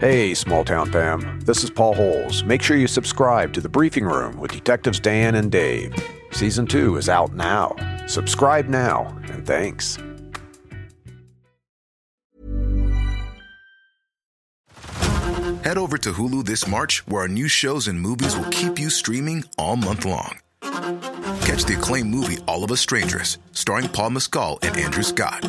Hey, small town fam. This is Paul Holes. Make sure you subscribe to The Briefing Room with Detectives Dan and Dave. Season 2 is out now. Subscribe now, and thanks. Head over to Hulu this March, where our new shows and movies will keep you streaming all month long. Catch the acclaimed movie All of Us Strangers, starring Paul Mescal and Andrew Scott.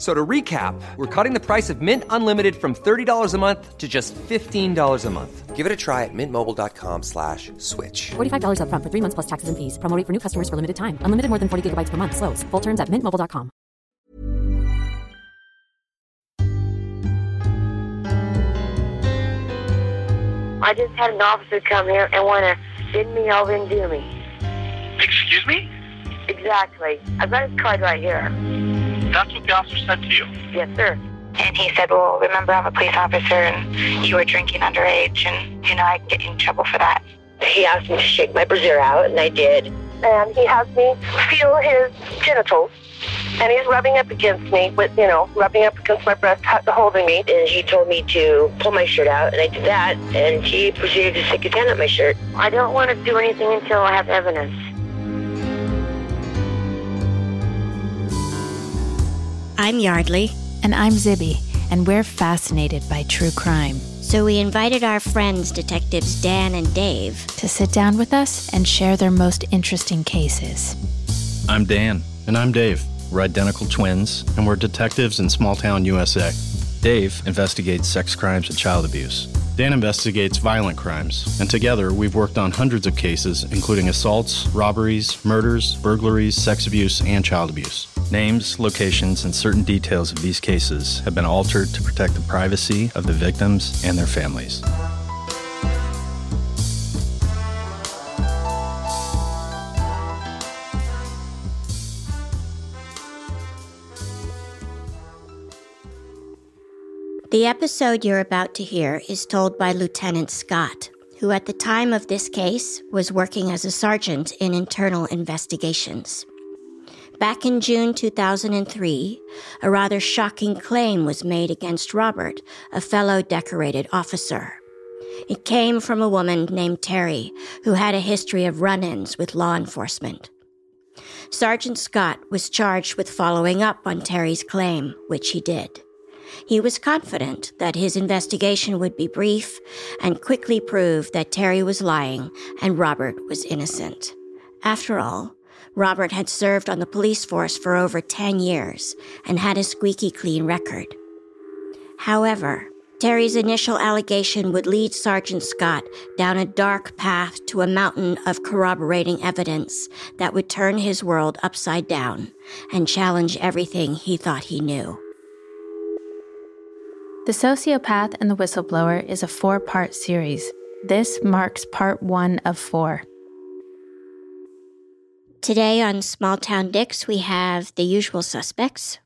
F- So to recap, we're cutting the price of Mint Unlimited from $30 a month to just $15 a month. Give it a try at mintmobile.com slash switch. $45 upfront for three months plus taxes and fees. Promo for new customers for limited time. Unlimited more than 40 gigabytes per month. Slows. Full terms at mintmobile.com. I just had an officer come here and want to bend me over and do me. Excuse me? Exactly. I've got his card right here. That's what the officer said to you. Yes, sir. And he said, Well, remember, I'm a police officer and you were drinking underage, and, you know, I get in trouble for that. He asked me to shake my brassiere out, and I did. And he has me feel his genitals. And he's rubbing up against me with, you know, rubbing up against my breast, h- holding me. And he told me to pull my shirt out, and I did that. And he proceeded to stick his hand up my shirt. I don't want to do anything until I have evidence. I'm Yeardley, And I'm Zibby, and we're fascinated by true crime. so we invited our friends, Detectives Dan and Dave. To sit down with us and share their most interesting cases. I'm Dan. And I'm Dave. We're identical twins, and we're detectives in small town USA. Dave investigates sex crimes and child abuse. Dan investigates violent crimes, and together we've worked on hundreds of cases, including assaults, robberies, murders, burglaries, sex abuse, and child abuse. Names, locations, and certain details of these cases have been altered to protect the privacy of the victims and their families. The episode you're about to hear is told by Lieutenant Scott, who at the time of this case was working as a sergeant in internal investigations. Back in June 2003, a rather shocking claim was made against Robert, a fellow decorated officer. It came from a woman named Terry, who had a history of run ins with law enforcement. Sergeant Scott was charged with following up on Terry's claim, which he did. He was confident that his investigation would be brief and quickly prove that Terry was lying and Robert was innocent. After all, Robert had served on the police force for over 10 years and had a squeaky clean record. However, Terry's initial allegation would lead Sergeant Scott down a dark path to a mountain of corroborating evidence that would turn his world upside down and challenge everything he thought he knew. The Sociopath and the Whistleblower is a four part series. This marks part one of four. Today on Small Town Dicks, we have the usual suspects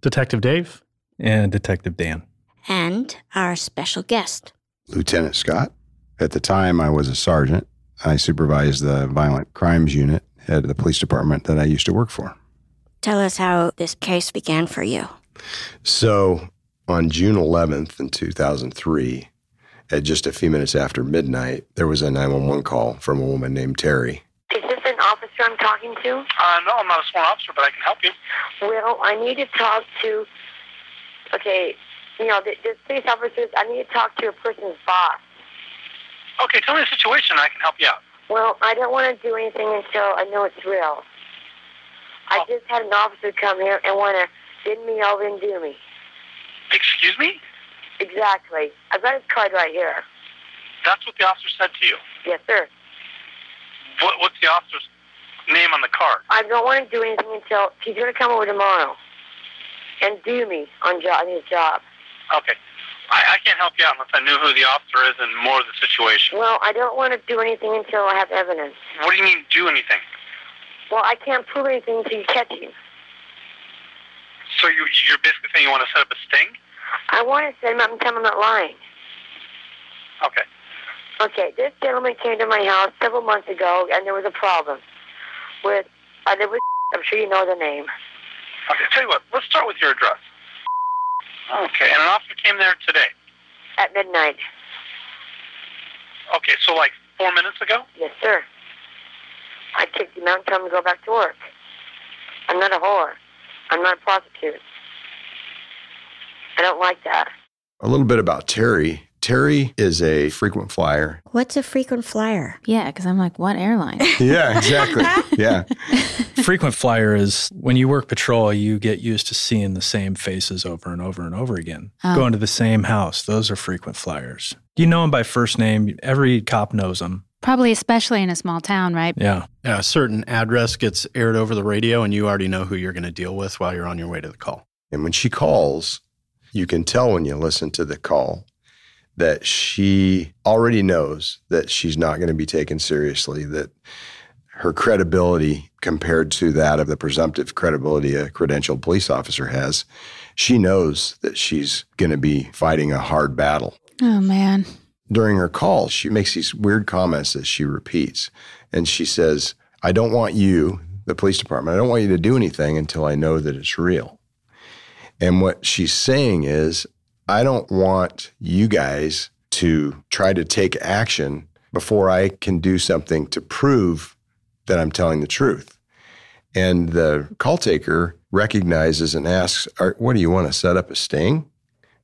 Detective Dave and Detective Dan. and our special guest. Lieutenant Scott. At the time, I was a sergeant. I supervised the violent crimes unit at the police department that I used to work for. Tell us how this case began for you. So, on June 11th in 2003, at just a few minutes after midnight, there was a 911 call from a woman named Terry. Is this an officer I'm talking to? Uh, no, I'm not a sworn officer, but I can help you. Well, I need to talk to. Okay, you know, the, the police officers. I need to talk to a person's boss. Okay, tell me the situation. I can help you out. Well, I don't want to do anything until I know it's real. I Oh. just had an officer come here and want to bend me over and do me. Excuse me? Exactly. I've got his card right here. That's what the officer said to you. Yes, sir. What, what's the officer's name on the card. I don't want to do anything until he's going to come over tomorrow and do me on job, on his job. Okay. I, I can't help you out unless I knew who the officer is and more of the situation. Well, I don't want to do anything until I have evidence. What do you mean do anything? Well, I can't prove anything until you catch him. So you, you're basically saying you want to set up a sting? I want to set him up and tell him I'm not lying. Okay. Okay, this gentleman came to my house several months ago, and there was a problem with, uh, there was, I'm sure you know the name. Okay, tell you what, let's start with your address. Okay, and an officer came there today. At midnight. Okay, so like four minutes ago? Yes, sir. I kicked him out and told him to go back to work. I'm not a whore. I'm not a prostitute. I don't like that. A little bit about Terry. Terry is a frequent flyer. What's a frequent flyer? Yeah, because I'm like, what airline? Yeah, exactly. yeah. Frequent flyer is when you work patrol, you get used to seeing the same faces over and over and over again. Oh. Going to the same house. Those are frequent flyers. You know them by first name. Every cop knows them. Probably especially in a small town, right? Yeah. yeah. A certain address gets aired over the radio, and you already know who you're going to deal with while you're on your way to the call. And when she calls, you can tell when you listen to the call that she already knows that she's not going to be taken seriously, that her credibility compared to that of the presumptive credibility a credentialed police officer has, she knows that she's going to be fighting a hard battle. Oh, man. During her call, she makes these weird comments that she repeats. And she says, I don't want you, the police department, I don't want you to do anything until I know that it's real. And what she's saying is, I don't want you guys to try to take action before I can do something to prove that I'm telling the truth. And the call taker recognizes and asks, What do you want to set up a sting?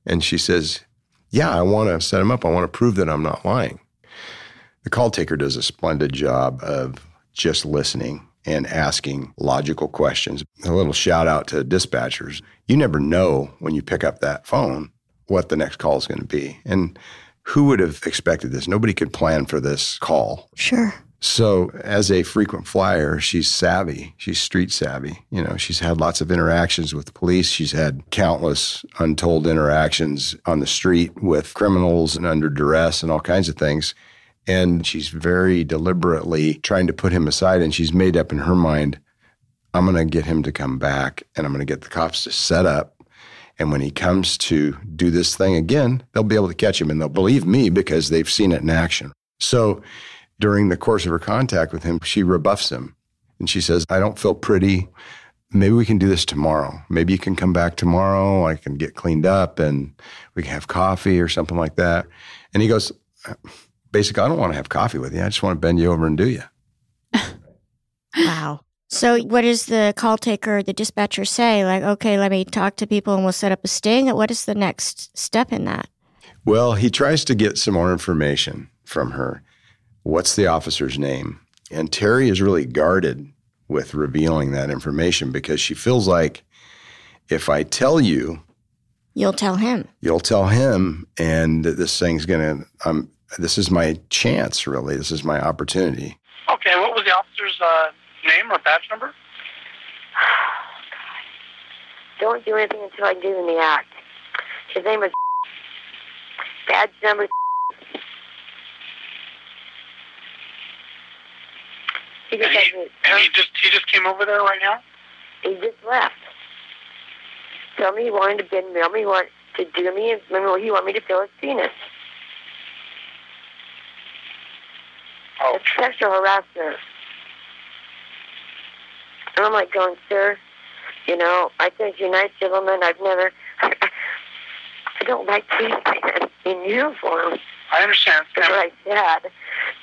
And she says, Yeah, I want to set him up. I want to prove that I'm not lying. The call taker does a splendid job of just listening and asking logical questions. A little shout out to dispatchers. You never know when you pick up that phone what the next call is going to be. And who would have expected this? Nobody could plan for this call. Sure. So, as a frequent flyer, she's savvy. She's street savvy. You know, she's had lots of interactions with police. She's had countless untold interactions on the street with criminals and under duress and all kinds of things. And she's very deliberately trying to put him aside. And she's made up in her mind I'm going to get him to come back and I'm going to get the cops to set up. And when he comes to do this thing again, they'll be able to catch him and they'll believe me because they've seen it in action. So, during the course of her contact with him, she rebuffs him and she says, I don't feel pretty. Maybe we can do this tomorrow. Maybe you can come back tomorrow. I can get cleaned up and we can have coffee or something like that. And he goes, Basically, I don't want to have coffee with you. I just want to bend you over and do you. Wow. So, what does the call taker, the dispatcher say? Like, okay, let me talk to people and we'll set up a sting. What is the next step in that? Well, he tries to get some more information from her. What's the officer's name? And Terry is really guarded with revealing that information because she feels like if I tell you, You'll tell him. you'll tell him, and this thing's gonna. Um, this is my chance, really. This is my opportunity. Okay, what was the officer's uh, name or badge number? Don't do anything until I do in the act. His name is badge number. He just, And he, had me, and he just he just came over there right now. he just left. Tell me he wanted to bend me. Tell me he wanted to do me, and remember he wanted me to feel his penis. Oh. It's sexual harassment. And I'm like going, sir, you know, I think you're a nice gentleman. I've never, I don't like policemen in uniform. I understand. That's what I said.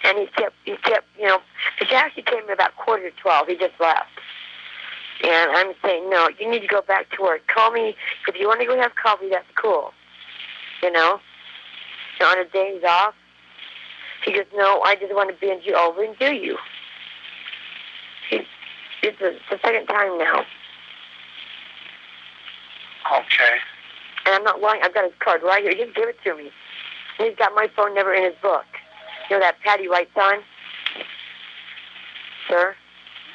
And he kept, he kept, you know, it actually came in about quarter to 12. He just left. And I'm saying, no, you need to go back to work. Call me. If you want to go have coffee, that's cool. You know? So on a days off, he goes, no, I just want to bend you over and do you. He, it's the, the second time now. Okay. And I'm not lying. I've got his card right here. He just give it to me. And he's got my phone number in his book. You know that Patty White on? Sir?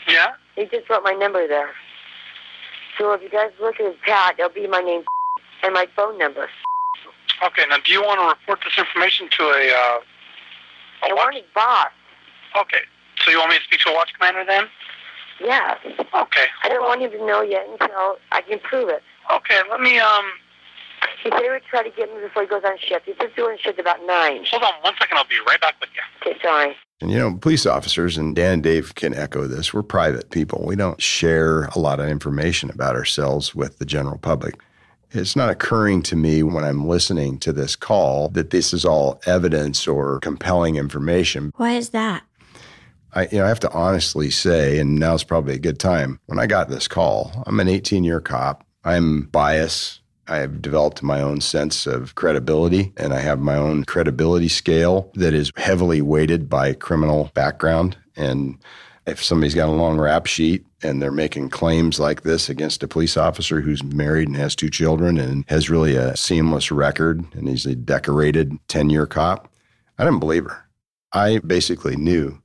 Yeah, He just wrote my number there. So if you guys look at his pad, there'll be my name and my phone number. Okay, now do you want to report this information to a, uh, I want his boss. okay, so you want me to speak to a watch commander then? Yeah. Okay. I don't want him to know yet until I can prove it. Okay, let me, um, He said he would try to get me before he goes on shift. He's just doing shift about nine. hold on one second, I'll be right back with you. Okay, sorry. And you know, police officers, and Dan and Dave can echo this, we're private people. We don't share a lot of information about ourselves with the general public. It's not occurring to me when I'm listening to this call that this is all evidence or compelling information. Why is that? I, you know, I have to honestly say, and now's probably a good time. When I got this call, I'm an 18 year cop. I'm biased. I have developed my own sense of credibility, and I have my own credibility scale that is heavily weighted by criminal background. And if somebody's got a long rap sheet and they're making claims like this against a police officer who's married and has two children and has really a seamless record and he's a decorated 10 year cop, I didn't believe her. I basically knew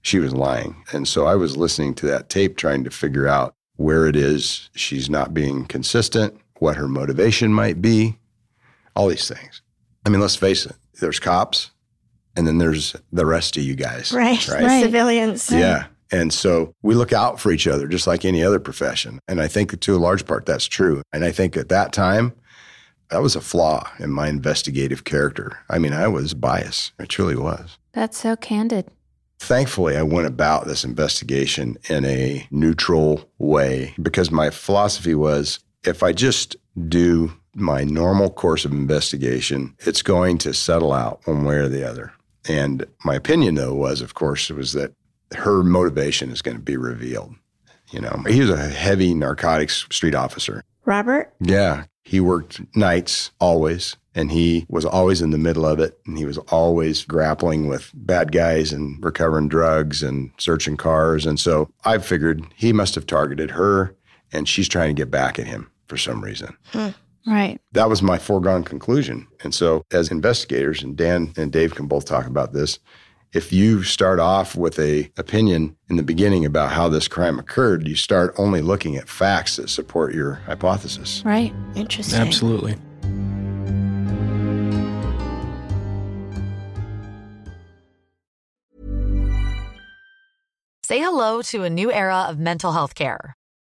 she was lying. And so I was listening to that tape trying to figure out where it is she's not being consistent, what her motivation might be, all these things. I mean, let's face it, there's cops and then there's the rest of you guys. Right. The civilians. Yeah. And so we look out for each other just like any other profession. And I think to a large part that's true. And I think at that time, that was a flaw in my investigative character. I mean, I was biased. I truly was. That's so candid. Thankfully, I went about this investigation in a neutral way because my philosophy was if I just do my normal course of investigation, it's going to settle out one way or the other. And my opinion, though, was, of course, was that her motivation is going to be revealed. You know, he was a heavy narcotics street officer. Robert? Yeah. He worked nights always, and he was always in the middle of it. And he was always grappling with bad guys and recovering drugs and searching cars. And so I figured he must have targeted her, and she's trying to get back at him for some reason. Hmm. Right. That was my foregone conclusion. And so, as investigators, and Dan and Dave can both talk about this, if you start off with a opinion in the beginning about how this crime occurred, you start only looking at facts that support your hypothesis. Right. Interesting. Absolutely. Say hello to a new era of mental health care.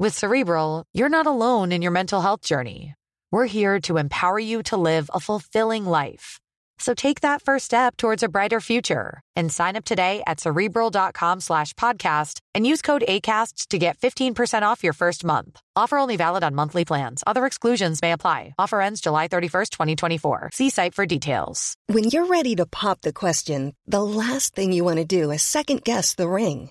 With Cerebral, you're not alone in your mental health journey. We're here to empower you to live a fulfilling life. So take that first step towards a brighter future and sign up today at cerebral.com slash podcast and use code ACAST to get 15% off your first month. Offer only valid on monthly plans. Other exclusions may apply. Offer ends July 31st, 2024. See site for details. When you're ready to pop the question, the last thing you want to do is second guess the ring.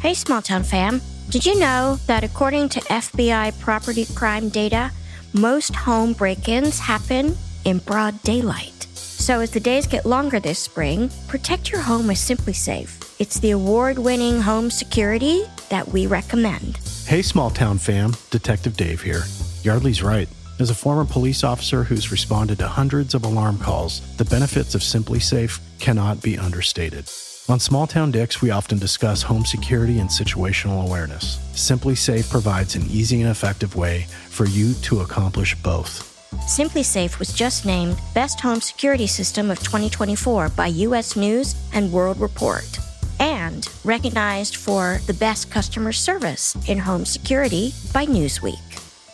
Hey, small town fam. Did you know that according to FBI property crime data, most home break ins happen in broad daylight? So, as the days get longer this spring, protect your home with SimpliSafe. It's the award winning home security that we recommend. Hey, small town fam, Detective Dave here. Yeardley's right. As a former police officer who's responded to hundreds of alarm calls, the benefits of SimpliSafe cannot be understated. On Small Town Dicks, we often discuss home security and situational awareness. SimpliSafe provides an easy and effective way for you to accomplish both. SimpliSafe was just named Best Home Security System of 2024 by US News and World Report. And recognized for the best customer service in home security by Newsweek.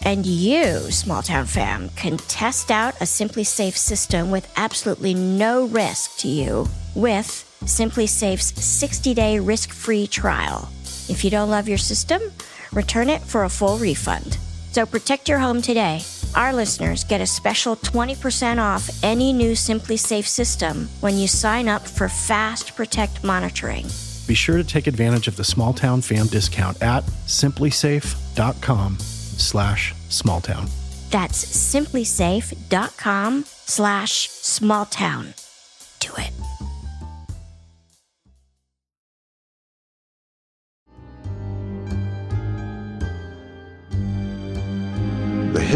And you, small town fam, can test out a SimpliSafe system with absolutely no risk to you with SimpliSafe's 60 day risk free trial. If you don't love your system, return it for a full refund. So protect your home today. Our listeners get a special 20% off any new SimpliSafe system when you sign up for Fast Protect monitoring. Be sure to take advantage of the small town fam discount at simplisafe.com slash smalltown. That's simplisafe.com slash smalltown. Do it.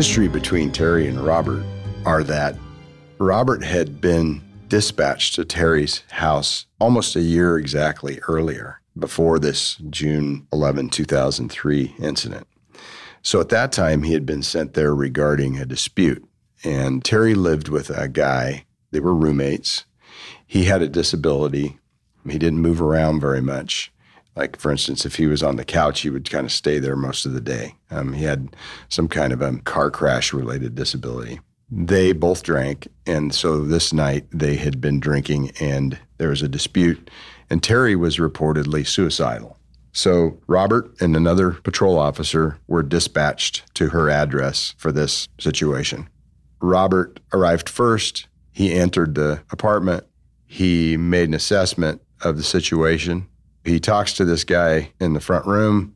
History between Terry and Robert are that Robert had been dispatched to Terry's house almost a year exactly earlier, before this June 11, 2003 incident. So at that time, he had been sent there regarding a dispute. And Terry lived with a guy, they were roommates. He had a disability, he didn't move around very much. Like, for instance, if he was on the couch, he would kind of stay there most of the day. Um, he had some kind of a car crash related disability. They both drank. And so this night they had been drinking and there was a dispute. And Terry was reportedly suicidal. So Robert and another patrol officer were dispatched to her address for this situation. Robert arrived first. He entered the apartment. He made an assessment of the situation. He talks to this guy in the front room,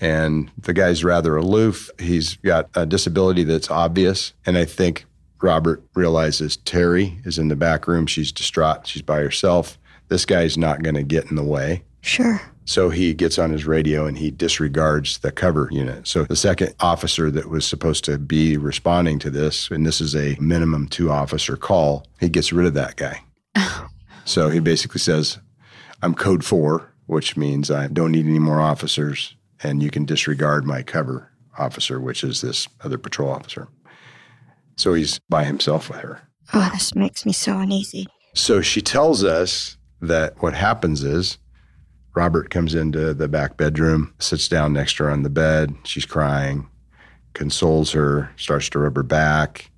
and the guy's rather aloof. He's got a disability that's obvious. And I think Robert realizes Terry is in the back room. She's distraught. She's by herself. This guy's not going to get in the way. Sure. So he gets on his radio and he disregards the cover unit. So the second officer that was supposed to be responding to this, and this is a minimum two officer call, he gets rid of that guy. so he basically says, I'm code four, which means I don't need any more officers and you can disregard my cover officer, which is this other patrol officer. So he's by himself with her. Oh, this makes me so uneasy. So she tells us that what happens is Robert comes into the back bedroom, sits down next to her on the bed. She's crying, consoles her, starts to rub her back,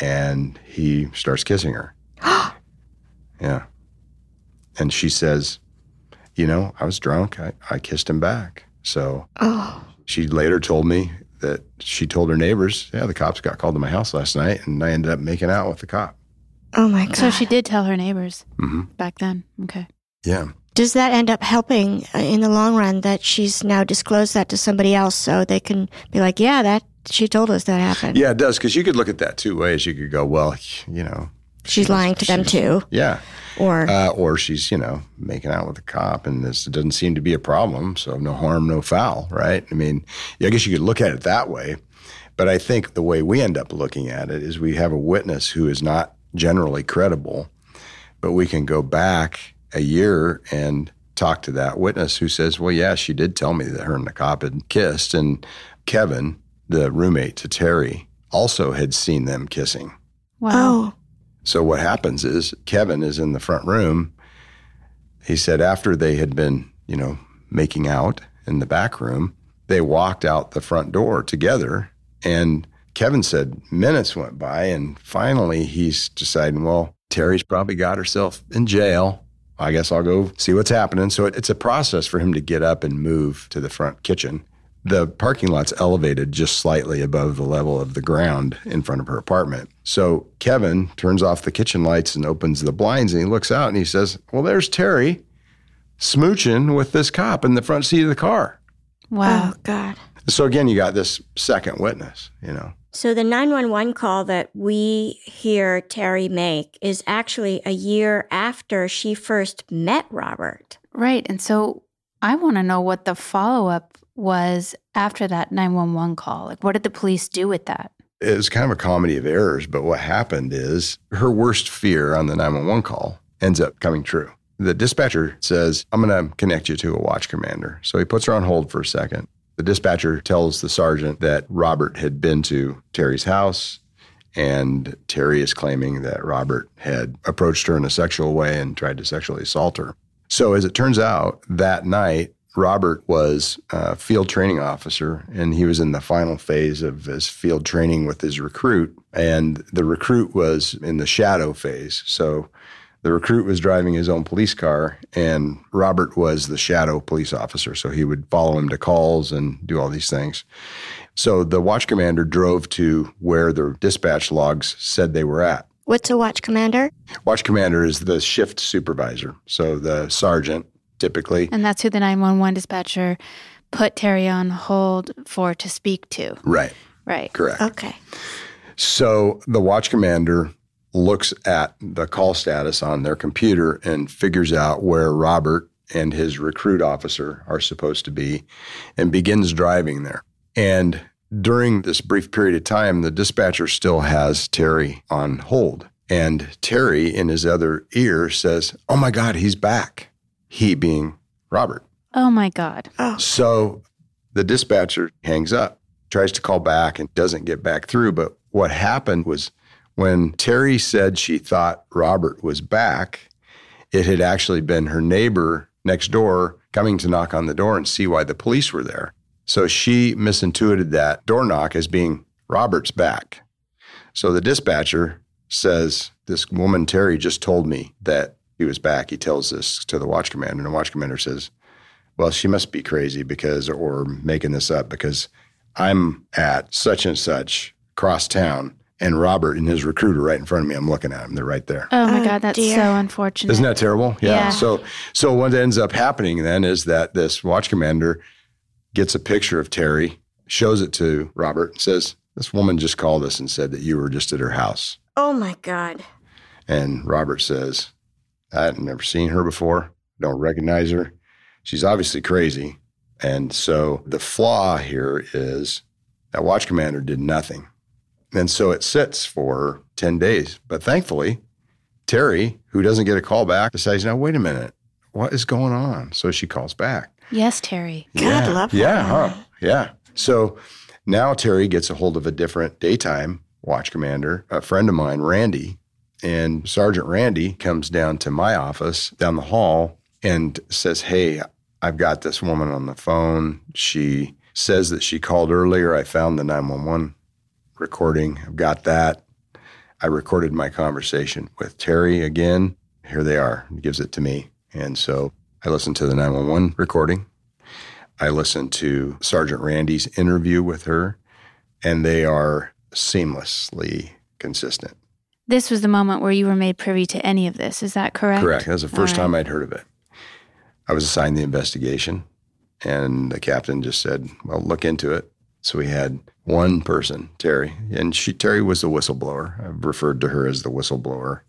and he starts kissing her. yeah. And she says, You know, I was drunk. I, I kissed him back. So Oh. she later told me that she told her neighbors, Yeah, the cops got called to my house last night, and I ended up making out with the cop. Oh my God. So she did tell her neighbors hmm back then. Okay. Yeah. Does that end up helping uh, in the long run that she's now disclosed that to somebody else so they can be like, yeah, that she told us that happened? Yeah, it does. Because you could look at that two ways. You could go, well, you know, She's lying to them too. yeah. Or Uh, or she's, you know, making out with a cop and this doesn't seem to be a problem. So no harm, no foul, right? I mean, I guess you could look at it that way. But I think the way we end up looking at it is we have a witness who is not generally credible, but we can go back a year and talk to that witness who says, well, yeah, she did tell me that her and the cop had kissed. And Kevin, the roommate to Terry, also had seen them kissing. Oh. So what happens is Kevin is in the front room. He said after they had been, you know, making out in the back room, they walked out the front door together. And Kevin said minutes went by, and finally he's deciding, well, Terry's probably got herself in jail. I guess I'll go see what's happening. So it, it's a process for him to get up and move to the front kitchen. The parking lot's elevated just slightly above the level of the ground in front of her apartment. So Kevin turns off the kitchen lights and opens the blinds and he looks out and he says, Well, there's Terry smooching with this cop in the front seat of the car. Wow. Oh, God. So again, you got this second witness, you know. So the 911 call that we hear Terry make is actually a year after she first met Robert. Right. And so I want to know what the follow up was after that 911 call. Like, what did the police do with that? It was kind of a comedy of errors, but what happened is her worst fear on the 911 call ends up coming true. The dispatcher says, I'm going to connect you to a watch commander. So he puts her on hold for a second. The dispatcher tells the sergeant that Robert had been to Terry's house, and Terry is claiming that Robert had approached her in a sexual way and tried to sexually assault her. So, as it turns out, that night, Robert was a field training officer and he was in the final phase of his field training with his recruit. And the recruit was in the shadow phase. So, the recruit was driving his own police car and Robert was the shadow police officer. So, he would follow him to calls and do all these things. So, the watch commander drove to where the dispatch logs said they were at. What's a watch commander? Watch commander is the shift supervisor. So the sergeant typically. And that's who the 911 dispatcher put Terry on hold for to speak to. Right. Right. Correct. Okay. So the watch commander looks at the call status on their computer and figures out where Robert and his recruit officer are supposed to be and begins driving there. And during this brief period of time, the dispatcher still has Terry on hold. And Terry, in his other ear, says, Oh my God, he's back. He being Robert. Oh my God. Oh. So the dispatcher hangs up, tries to call back, and doesn't get back through. But what happened was when Terry said she thought Robert was back, it had actually been her neighbor next door coming to knock on the door and see why the police were there. So she misintuited that door knock as being Robert's back. So the dispatcher says, This woman, Terry, just told me that he was back. He tells this to the watch commander, and the watch commander says, Well, she must be crazy because, or making this up because I'm at such and such cross town, and Robert and his recruiter right in front of me. I'm looking at him. They're right there. Oh my oh, God, that's so unfortunate. Isn't that terrible? Yeah. Yeah. So so what ends up happening then is that this watch commander gets a picture of Terry, shows it to Robert, and says, This woman just called us and said that you were just at her house. Oh my God. And Robert says, I've never seen her before, don't recognize her. She's obviously crazy. And so the flaw here is that watch commander did nothing. And so it sits for 10 days. But thankfully, Terry, who doesn't get a call back, decides, now, wait a minute, what is going on? So she calls back. Yes, Terry. yeah. Yeah, huh? Yeah. So now Terry gets a hold of a different daytime watch commander, a friend of mine, Randy. And Sergeant Randy comes down to my office down the hall and says, Hey, I've got this woman on the phone. She says that she called earlier. I found the 911 recording. I've got that. I recorded my conversation with Terry again. Here they are. He gives it to me. And so I listened to the 911 recording. I listened to Sergeant Randy's interview with her, and they are seamlessly consistent. This was the moment where you were made privy to any of this. Is that correct? Correct. That was the first right. time I'd heard of it. I was assigned the investigation, and the captain just said, "Well, look into it." So we had one person, Terry, and she Terry was the whistleblower. I've referred to her as the whistleblower.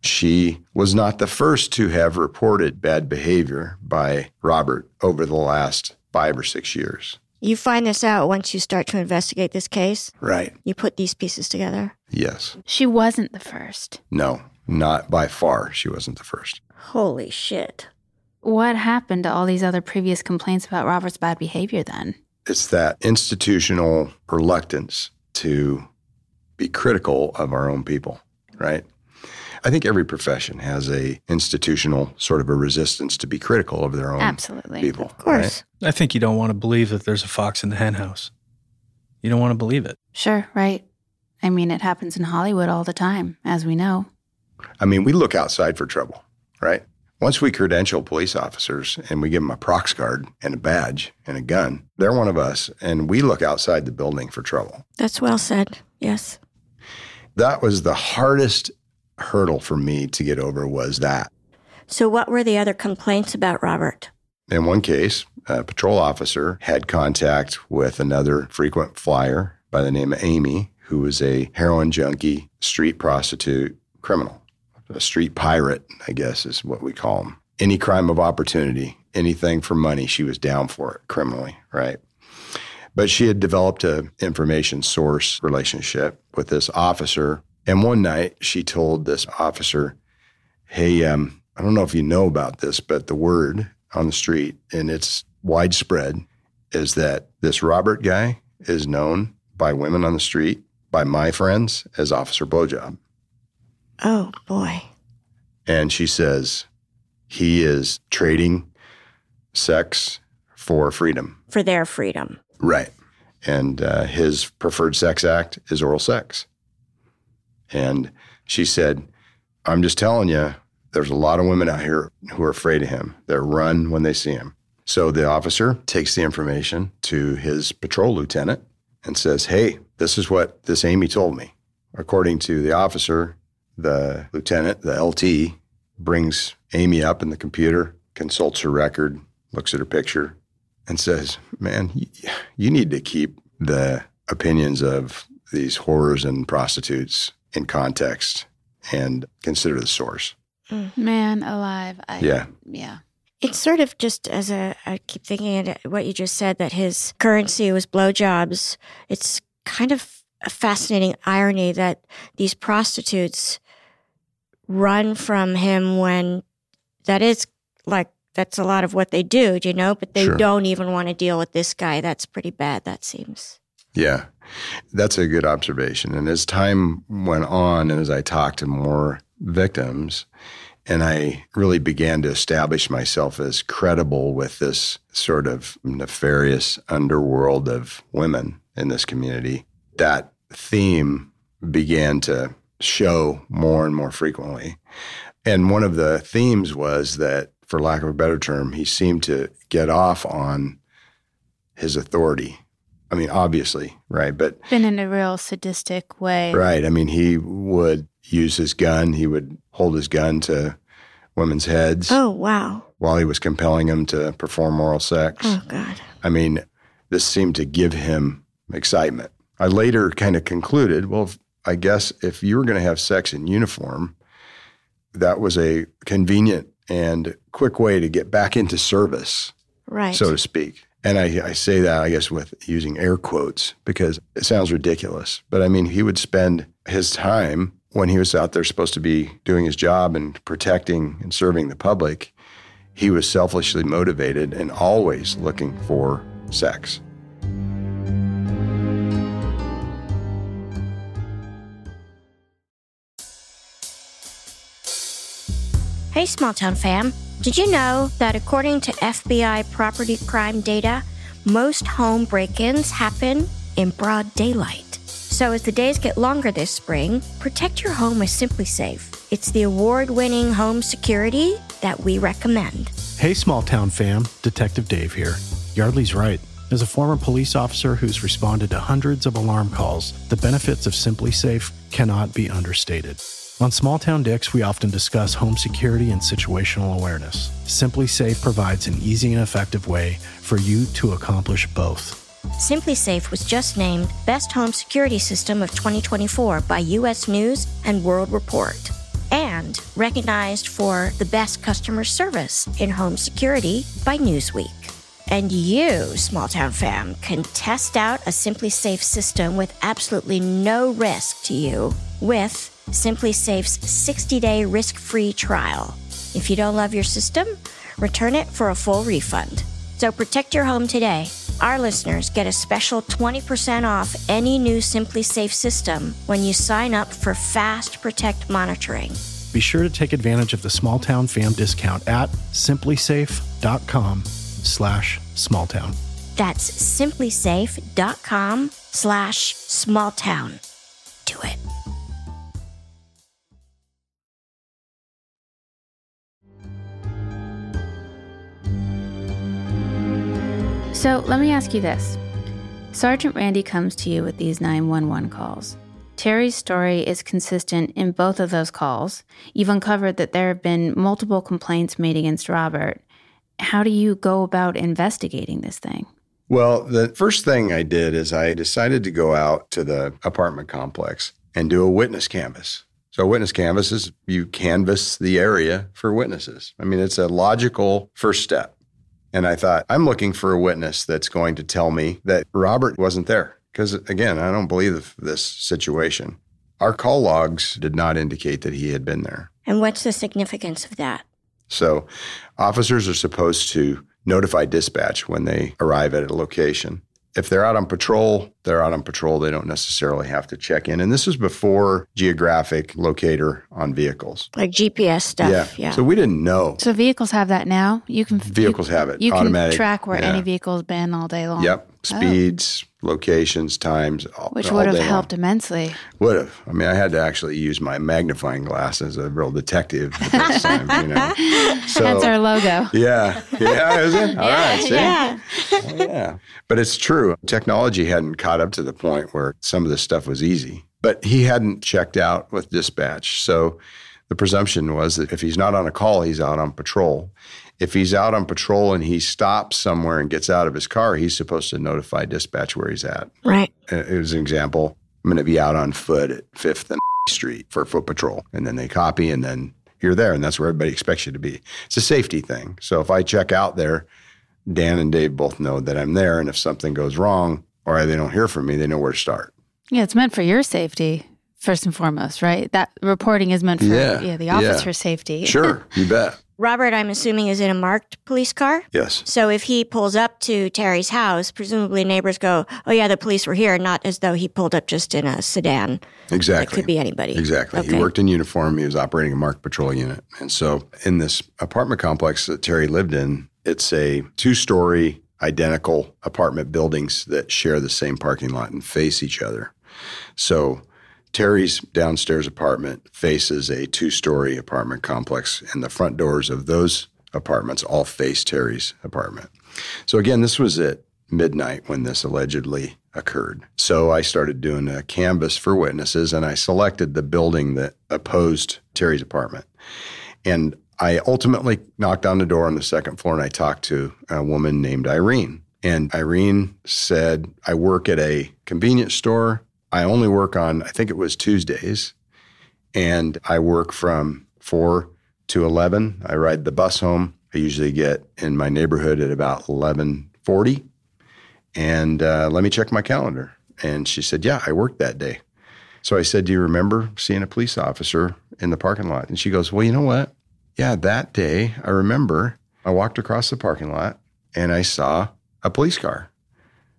She was not the first to have reported bad behavior by Robert over the last five or six years. You find this out once you start to investigate this case. Right. You put these pieces together. Yes. She wasn't the first. No, not by far. She wasn't the first. Holy shit. What happened to all these other previous complaints about Robert's bad behavior then? It's that institutional reluctance to be critical of our own people, right? I think every profession has a institutional sort of a resistance to be critical of their own Absolutely. people. Of course. I think you don't want to believe that there's a fox in the henhouse. You don't want to believe it. Sure, right. I mean, it happens in Hollywood all the time, as we know. I mean, we look outside for trouble, right? Once we credential police officers and we give them a prox card and a badge and a gun, they're one of us, and we look outside the building for trouble. That's well said. Yes. That was the hardest hurdle for me to get over was that. So, what were the other complaints about Robert? In one case, a patrol officer had contact with another frequent flyer by the name of Amy, who was a heroin junkie, street prostitute, criminal, a street pirate, I guess is what we call them. Any crime of opportunity, anything for money, she was down for it criminally, right? But she had developed a information source relationship with this officer. And one night she told this officer, Hey, um, I don't know if you know about this, but the word on the street, and it's widespread, is that this Robert guy is known by women on the street, by my friends, as Officer Blowjob. Oh, boy. And she says, he is trading sex for freedom. For their freedom. Right. And uh, his preferred sex act is oral sex. And she said, I'm just telling you, there's a lot of women out here who are afraid of him. They run when they see him. So the officer takes the information to his patrol lieutenant and says, Hey, this is what this Amy told me. According to the officer, the lieutenant, the LT, brings Amy up in the computer, consults her record, looks at her picture, and says, Man, you need to keep the opinions of these whores and prostitutes in context and consider the source. Mm. Man alive. I, yeah. Yeah. It's sort of just as a, I keep thinking what you just said that his currency was blowjobs. It's kind of a fascinating irony that these prostitutes run from him when that is like that's a lot of what they do, you know, but they Sure. don't even want to deal with this guy. That's pretty bad, that seems. Yeah, that's a good observation. And as time went on, and as I talked to more victims, and I really began to establish myself as credible with this sort of nefarious underworld of women in this community, that theme began to show more and more frequently. And one of the themes was that, for lack of a better term, he seemed to get off on his authority. I mean, obviously, right? But Been in a real sadistic way. Right. I mean, he would use his gun. He would hold his gun to women's heads Oh, wow. while he was compelling them to perform oral sex. Oh, God. I mean, this seemed to give him excitement. I later kind of concluded, well, if- I guess if you were going to have sex in uniform, that was a convenient and quick way to get back into service Right. so to speak. And I, I say that, I guess, with using air quotes because it sounds ridiculous. But I mean, he would spend his time when he was out there supposed to be doing his job and protecting and serving the public. He was selfishly motivated and always looking for sex. Hey, small town fam. Did you know that according to FBI property crime data, most home break ins happen in broad daylight? So, as the days get longer this spring, protect your home with SimpliSafe. It's the award winning home security that we recommend. Hey, small town fam, Detective Dave here. Yeardley's right. As a former police officer who's responded to hundreds of alarm calls, the benefits of SimpliSafe cannot be understated. On Small Town Dicks, we often discuss home security and situational awareness. SimpliSafe provides an easy and effective way for you to accomplish both. SimpliSafe was just named Best Home Security System of 2024 by US News and World Report, and recognized for the best customer service in home security by Newsweek. And you, small town fam, can test out a SimpliSafe system with absolutely no risk to you with SimpliSafe's 60 day risk free trial. If you don't love your system, return it for a full refund. So protect your home today. Our listeners get a special 20% off any new SimpliSafe system when you sign up for Fast Protect monitoring. Be sure to take advantage of the small town fam discount at simplisafe.com slash smalltown. That's simplisafe.com slash smalltown. Do it. So let me ask you this Sergeant Randy comes to you with these 911 calls. Terry's story is consistent in both of those calls. You've uncovered that there have been multiple complaints made against Robert. How do you go about investigating this thing? Well, the first thing I did is I decided to go out to the apartment complex and do a witness canvas. So, witness canvas is you canvas the area for witnesses. I mean, it's a logical first step. And I thought, I'm looking for a witness that's going to tell me that Robert wasn't there. Because again, I don't believe this situation. Our call logs did not indicate that he had been there. And what's the significance of that? So, officers are supposed to notify dispatch when they arrive at a location. If they're out on patrol they're out on patrol, they don't necessarily have to check in. And this was before geographic locator on vehicles. Like GPS stuff. Yeah. Yeah. So we didn't know. So vehicles have that now. You can Vehicles you, have it. You automatic. can track where Yeah. any vehicle's been all day long. Yep. Oh. Speeds, locations, times. All, which all would have day long. helped immensely. Would have. I mean, I had to actually use my magnifying glass as a real detective at time, you know. So, That's our logo. Yeah. Yeah, is it? All right. See? yeah. Oh, yeah. But it's true. Technology hadn't caught up to the point where some of this stuff was easy. But he hadn't checked out with dispatch. So the presumption was that if he's not on a call, he's out on patrol. If he's out on patrol and he stops somewhere and gets out of his car, he's supposed to notify dispatch where he's at. Right. Uh, It was an example. I'm going to be out on foot at 5th and Street for foot patrol. And then they copy, and then you're there. And that's where everybody expects you to be. It's a safety thing. So if I check out there, Dan and Dave both know that I'm there. And if something goes wrong or they don't hear from me, they know where to start. Yeah, it's meant for your safety first and foremost, right? That reporting is meant for Yeah, the yeah. officer's safety. Sure, you bet. Robert, I'm assuming, is in a marked police car. Yes. So if he pulls up to Terry's house, presumably neighbors go, "Oh yeah, the police were here," not as though he pulled up just in a sedan. Exactly. It could be anybody. Exactly. He worked in uniform. He was operating a marked patrol unit. And so in this apartment complex that Terry lived in, it's a two story identical apartment buildings that share the same parking lot and face each other. So Terry's downstairs apartment faces a two story apartment complex, and the front doors of those apartments all face Terry's apartment. So again, this was at midnight when this allegedly occurred. So I started doing a canvas for witnesses and I selected the building that opposed Terry's apartment. And I ultimately knocked on the door on the second floor and I talked to a woman named Irene. And Irene said, I work at a convenience store. I only work on, I think it was Tuesdays. And I work from 4 to 11. I ride the bus home. I usually get in my neighborhood at about 1140. And uh, let me check my calendar. And she said, Yeah, I worked that day. So I said, Do you remember seeing a police officer in the parking lot? And she goes, Well, you know what? Yeah, that day I remember I walked across the parking lot and I saw a police car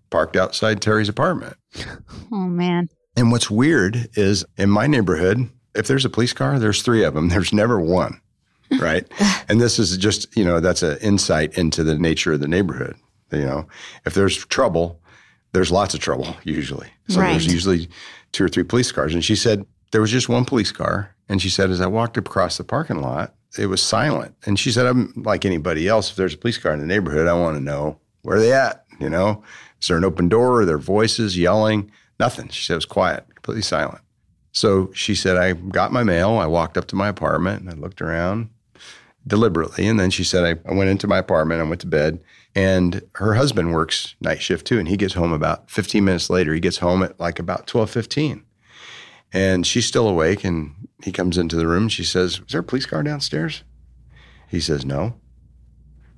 parked outside Terry's apartment. Oh man. And what's weird is in my neighborhood, if there's a police car, there's three of them. There's never one, right? and this is just, you know, that's an insight into the nature of the neighborhood. You know, if there's trouble, there's lots of trouble usually. So Right. there's usually two or three police cars. And she said there was just one police car. And she said, as I walked across the parking lot, it was silent. And she said, I'm like anybody else. If there's a police car in the neighborhood, I want to know where they at. You know, is there an open door? Are there voices yelling? Nothing. She said it was quiet, completely silent. So she said, I got my mail. I walked up to my apartment and I looked around deliberately. And then she said, I, I went into my apartment. I went to bed. And her husband works night shift too. And he gets home about 15 minutes later. He gets home at like about 1215. And she's still awake. And he comes into the room. She says, Is there a police car downstairs? He says, No.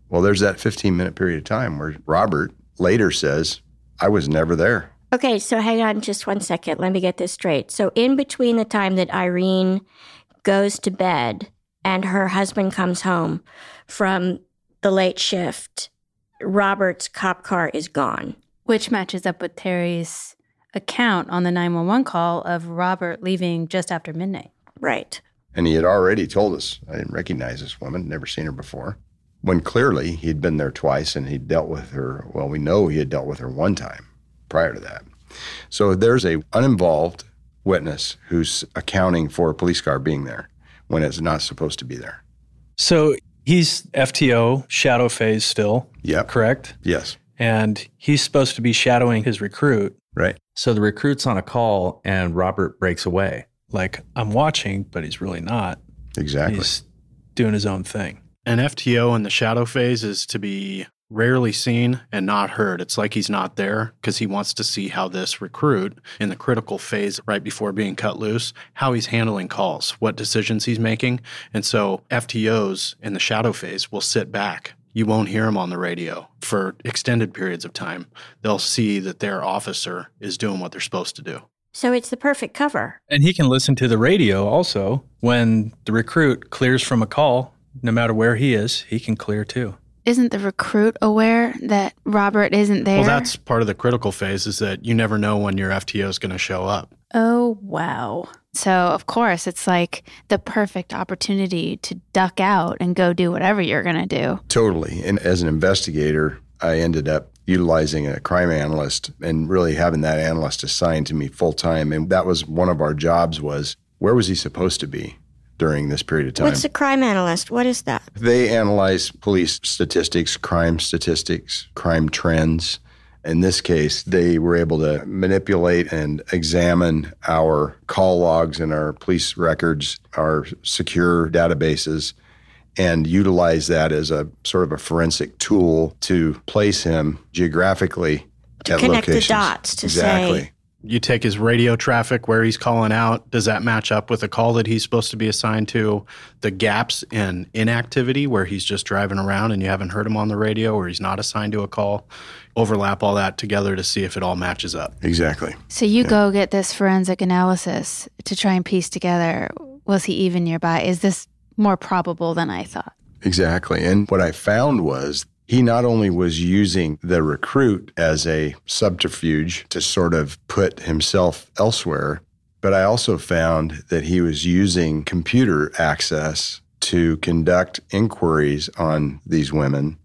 Well, there's that 15 minute period of time where Robert later says, I was never there. Okay, so hang on just one second. Let me get this straight. So, in between the time that Irene goes to bed and her husband comes home from the late shift, Robert's cop car is gone. Which matches up with Terry's account on the 911 call of Robert leaving just after midnight. Right. And he had already told us, I didn't recognize this woman, never seen her before. When clearly he'd been there twice and he'd dealt with her. Well, we know he had dealt with her one time prior to that. So there's a uninvolved witness who's accounting for a police car being there when it's not supposed to be there. So he's FTO, shadow phase still. Yep. Correct? Yes. And he's supposed to be shadowing his recruit. Right. So the recruit's on a call and Robert breaks away. Like, I'm watching, but he's really not. Exactly. He's doing his own thing. An FTO in the shadow phase is to be rarely seen and not heard. It's like he's not there because he wants to see how this recruit in the critical phase right before being cut loose, how he's handling calls, what decisions he's making. And so FTOs in the shadow phase will sit back. You won't hear him on the radio for extended periods of time. They'll see that their officer is doing what they're supposed to do. So, it's the perfect cover. And he can listen to the radio also when the recruit clears from a call, no matter where he is, he can clear too. isn't the recruit aware that Robert isn't there? Well, that's part of the critical phase is that you never know when your FTO is going to show up. Oh, wow. So, of course, it's like the perfect opportunity to duck out and go do whatever you're going to do. Totally. And as an investigator, I ended up utilizing a crime analyst and really having that analyst assigned to me full time. And that was one of our jobs was where was he supposed to be? during this period of time. What's a crime analyst? What is that? They analyze police statistics, crime statistics, crime trends. In this case, they were able to manipulate and examine our call logs and our police records, our secure databases, and utilize that as a sort of a forensic tool to place him geographically to connect locations. the dots to exactly. say you take his radio traffic where he's calling out. Does that match up with a call that he's supposed to be assigned to? The gaps in inactivity where he's just driving around and you haven't heard him on the radio or he's not assigned to a call. Overlap all that together to see if it all matches up. Exactly. So you yeah. go get this forensic analysis to try and piece together was he even nearby? Is this more probable than I thought? Exactly. And what I found was he not only was using the recruit as a subterfuge to sort of put himself elsewhere, but I also found that he was using computer access to conduct inquiries on these women.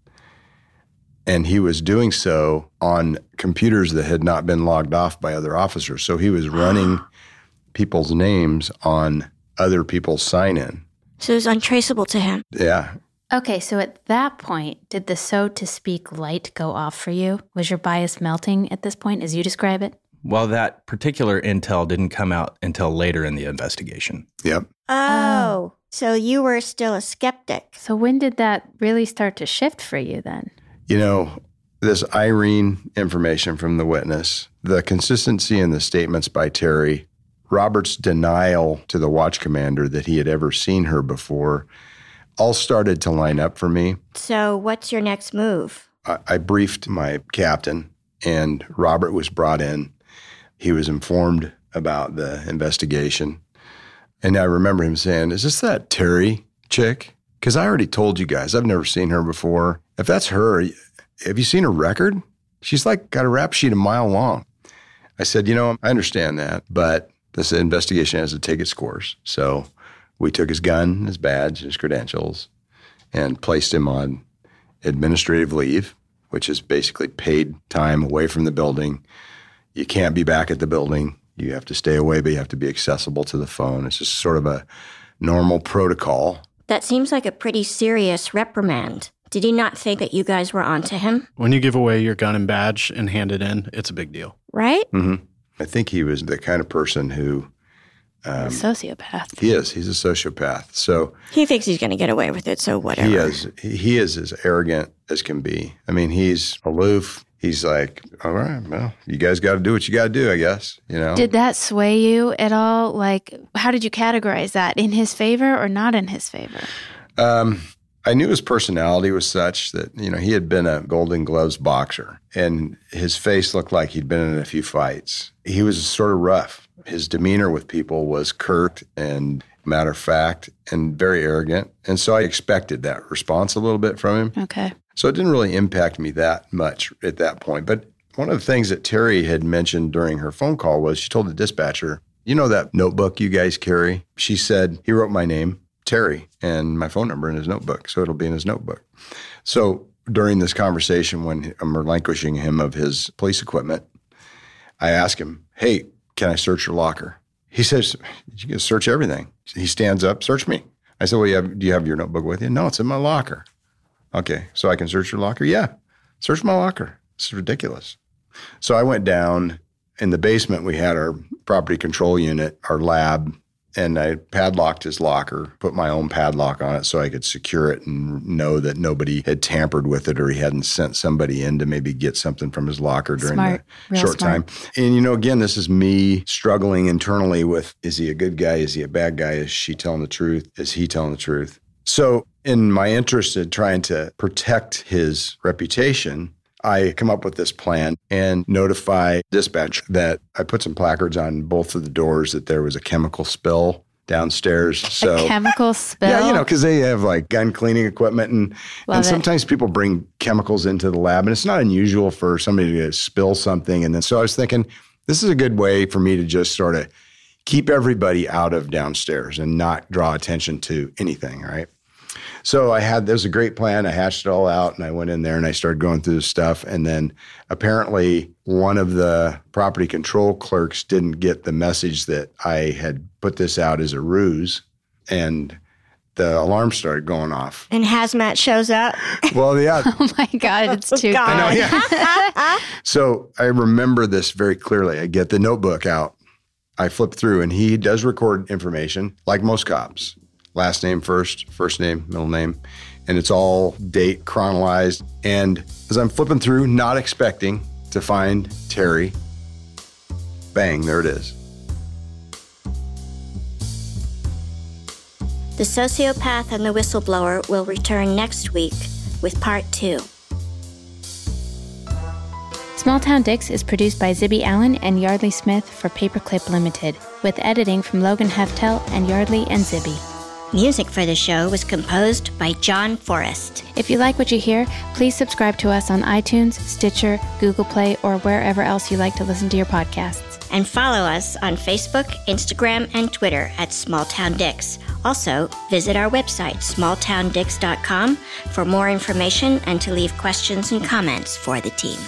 And he was doing so on computers that had not been logged off by other officers. So he was running people's names on other people's sign in. So it was untraceable to him. Yeah. Okay, so at that point, did the so to speak light go off for you? Was your bias melting at this point, as you describe it? Well, that particular intel didn't come out until later in the investigation. Yep. Oh, oh. so you were still a skeptic. So when did that really start to shift for you then? You know, this Irene information from the witness, the consistency in the statements by Terry, Robert's denial to the watch commander that he had ever seen her before all started to line up for me. So, what's your next move? I, I briefed my captain, and Robert was brought in. He was informed about the investigation. And I remember him saying, Is this that Terry chick? Because I already told you guys, I've never seen her before. If that's her, have you seen her record? She's like got a rap sheet a mile long. I said, You know, I understand that, but this investigation has to take its course. So we took his gun, his badge, his credentials, and placed him on administrative leave, which is basically paid time away from the building. You can't be back at the building. You have to stay away, but you have to be accessible to the phone. It's just sort of a normal protocol. That seems like a pretty serious reprimand. Did he not think that you guys were onto him? When you give away your gun and badge and hand it in, it's a big deal. Right? Mm-hmm. I think he was the kind of person who um, a sociopath. He is. He's a sociopath. So he thinks he's going to get away with it. So whatever. He is. He is as arrogant as can be. I mean, he's aloof. He's like, all right, well, you guys got to do what you got to do, I guess. You know. Did that sway you at all? Like, how did you categorize that in his favor or not in his favor? Um, I knew his personality was such that you know he had been a Golden Gloves boxer, and his face looked like he'd been in a few fights. He was sort of rough his demeanor with people was curt and matter of fact and very arrogant. And so I expected that response a little bit from him. Okay. So it didn't really impact me that much at that point. But one of the things that Terry had mentioned during her phone call was she told the dispatcher, You know that notebook you guys carry? She said, He wrote my name, Terry, and my phone number in his notebook. So it'll be in his notebook. So during this conversation, when I'm relinquishing him of his police equipment, I ask him, Hey, can I search your locker? He says, You can search everything. He stands up, Search me. I said, Well, you have, do you have your notebook with you? No, it's in my locker. Okay, so I can search your locker? Yeah, search my locker. It's ridiculous. So I went down in the basement. We had our property control unit, our lab, and I padlocked his locker, put my own padlock on it so I could secure it and know that nobody had tampered with it or he hadn't sent somebody in to maybe get something from his locker during smart. the Real short smart. time. And you know, again, this is me struggling internally with is he a good guy? Is he a bad guy? Is she telling the truth? Is he telling the truth? So, in my interest in trying to protect his reputation, I come up with this plan and notify dispatch that I put some placards on both of the doors that there was a chemical spill downstairs. So a chemical spill. Yeah, you know, because they have like gun cleaning equipment, and Love and it. sometimes people bring chemicals into the lab, and it's not unusual for somebody to spill something. And then so I was thinking, this is a good way for me to just sort of keep everybody out of downstairs and not draw attention to anything, right? So I had there was a great plan. I hashed it all out, and I went in there and I started going through the stuff. And then apparently, one of the property control clerks didn't get the message that I had put this out as a ruse, and the alarm started going off. And Hazmat shows up. Well, yeah. Oh my God, it's too God. good. So I remember this very clearly. I get the notebook out. I flip through, and he does record information like most cops last name first, first name, middle name, and it's all date chronologized. And as I'm flipping through, not expecting to find Terry, bang, there it is. The sociopath and the whistleblower will return next week with part two. Small Town Dicks is produced by Zibby Allen and Yeardley Smith for Paperclip Limited, with editing from Logan Heftel and Yeardley and Zibby. Music for the show was composed by John Forrest. If you like what you hear, please subscribe to us on iTunes, Stitcher, Google Play, or wherever else you like to listen to your podcasts. And follow us on Facebook, Instagram, and Twitter at Smalltown Dicks. Also, visit our website, smalltowndicks.com, for more information and to leave questions and comments for the team.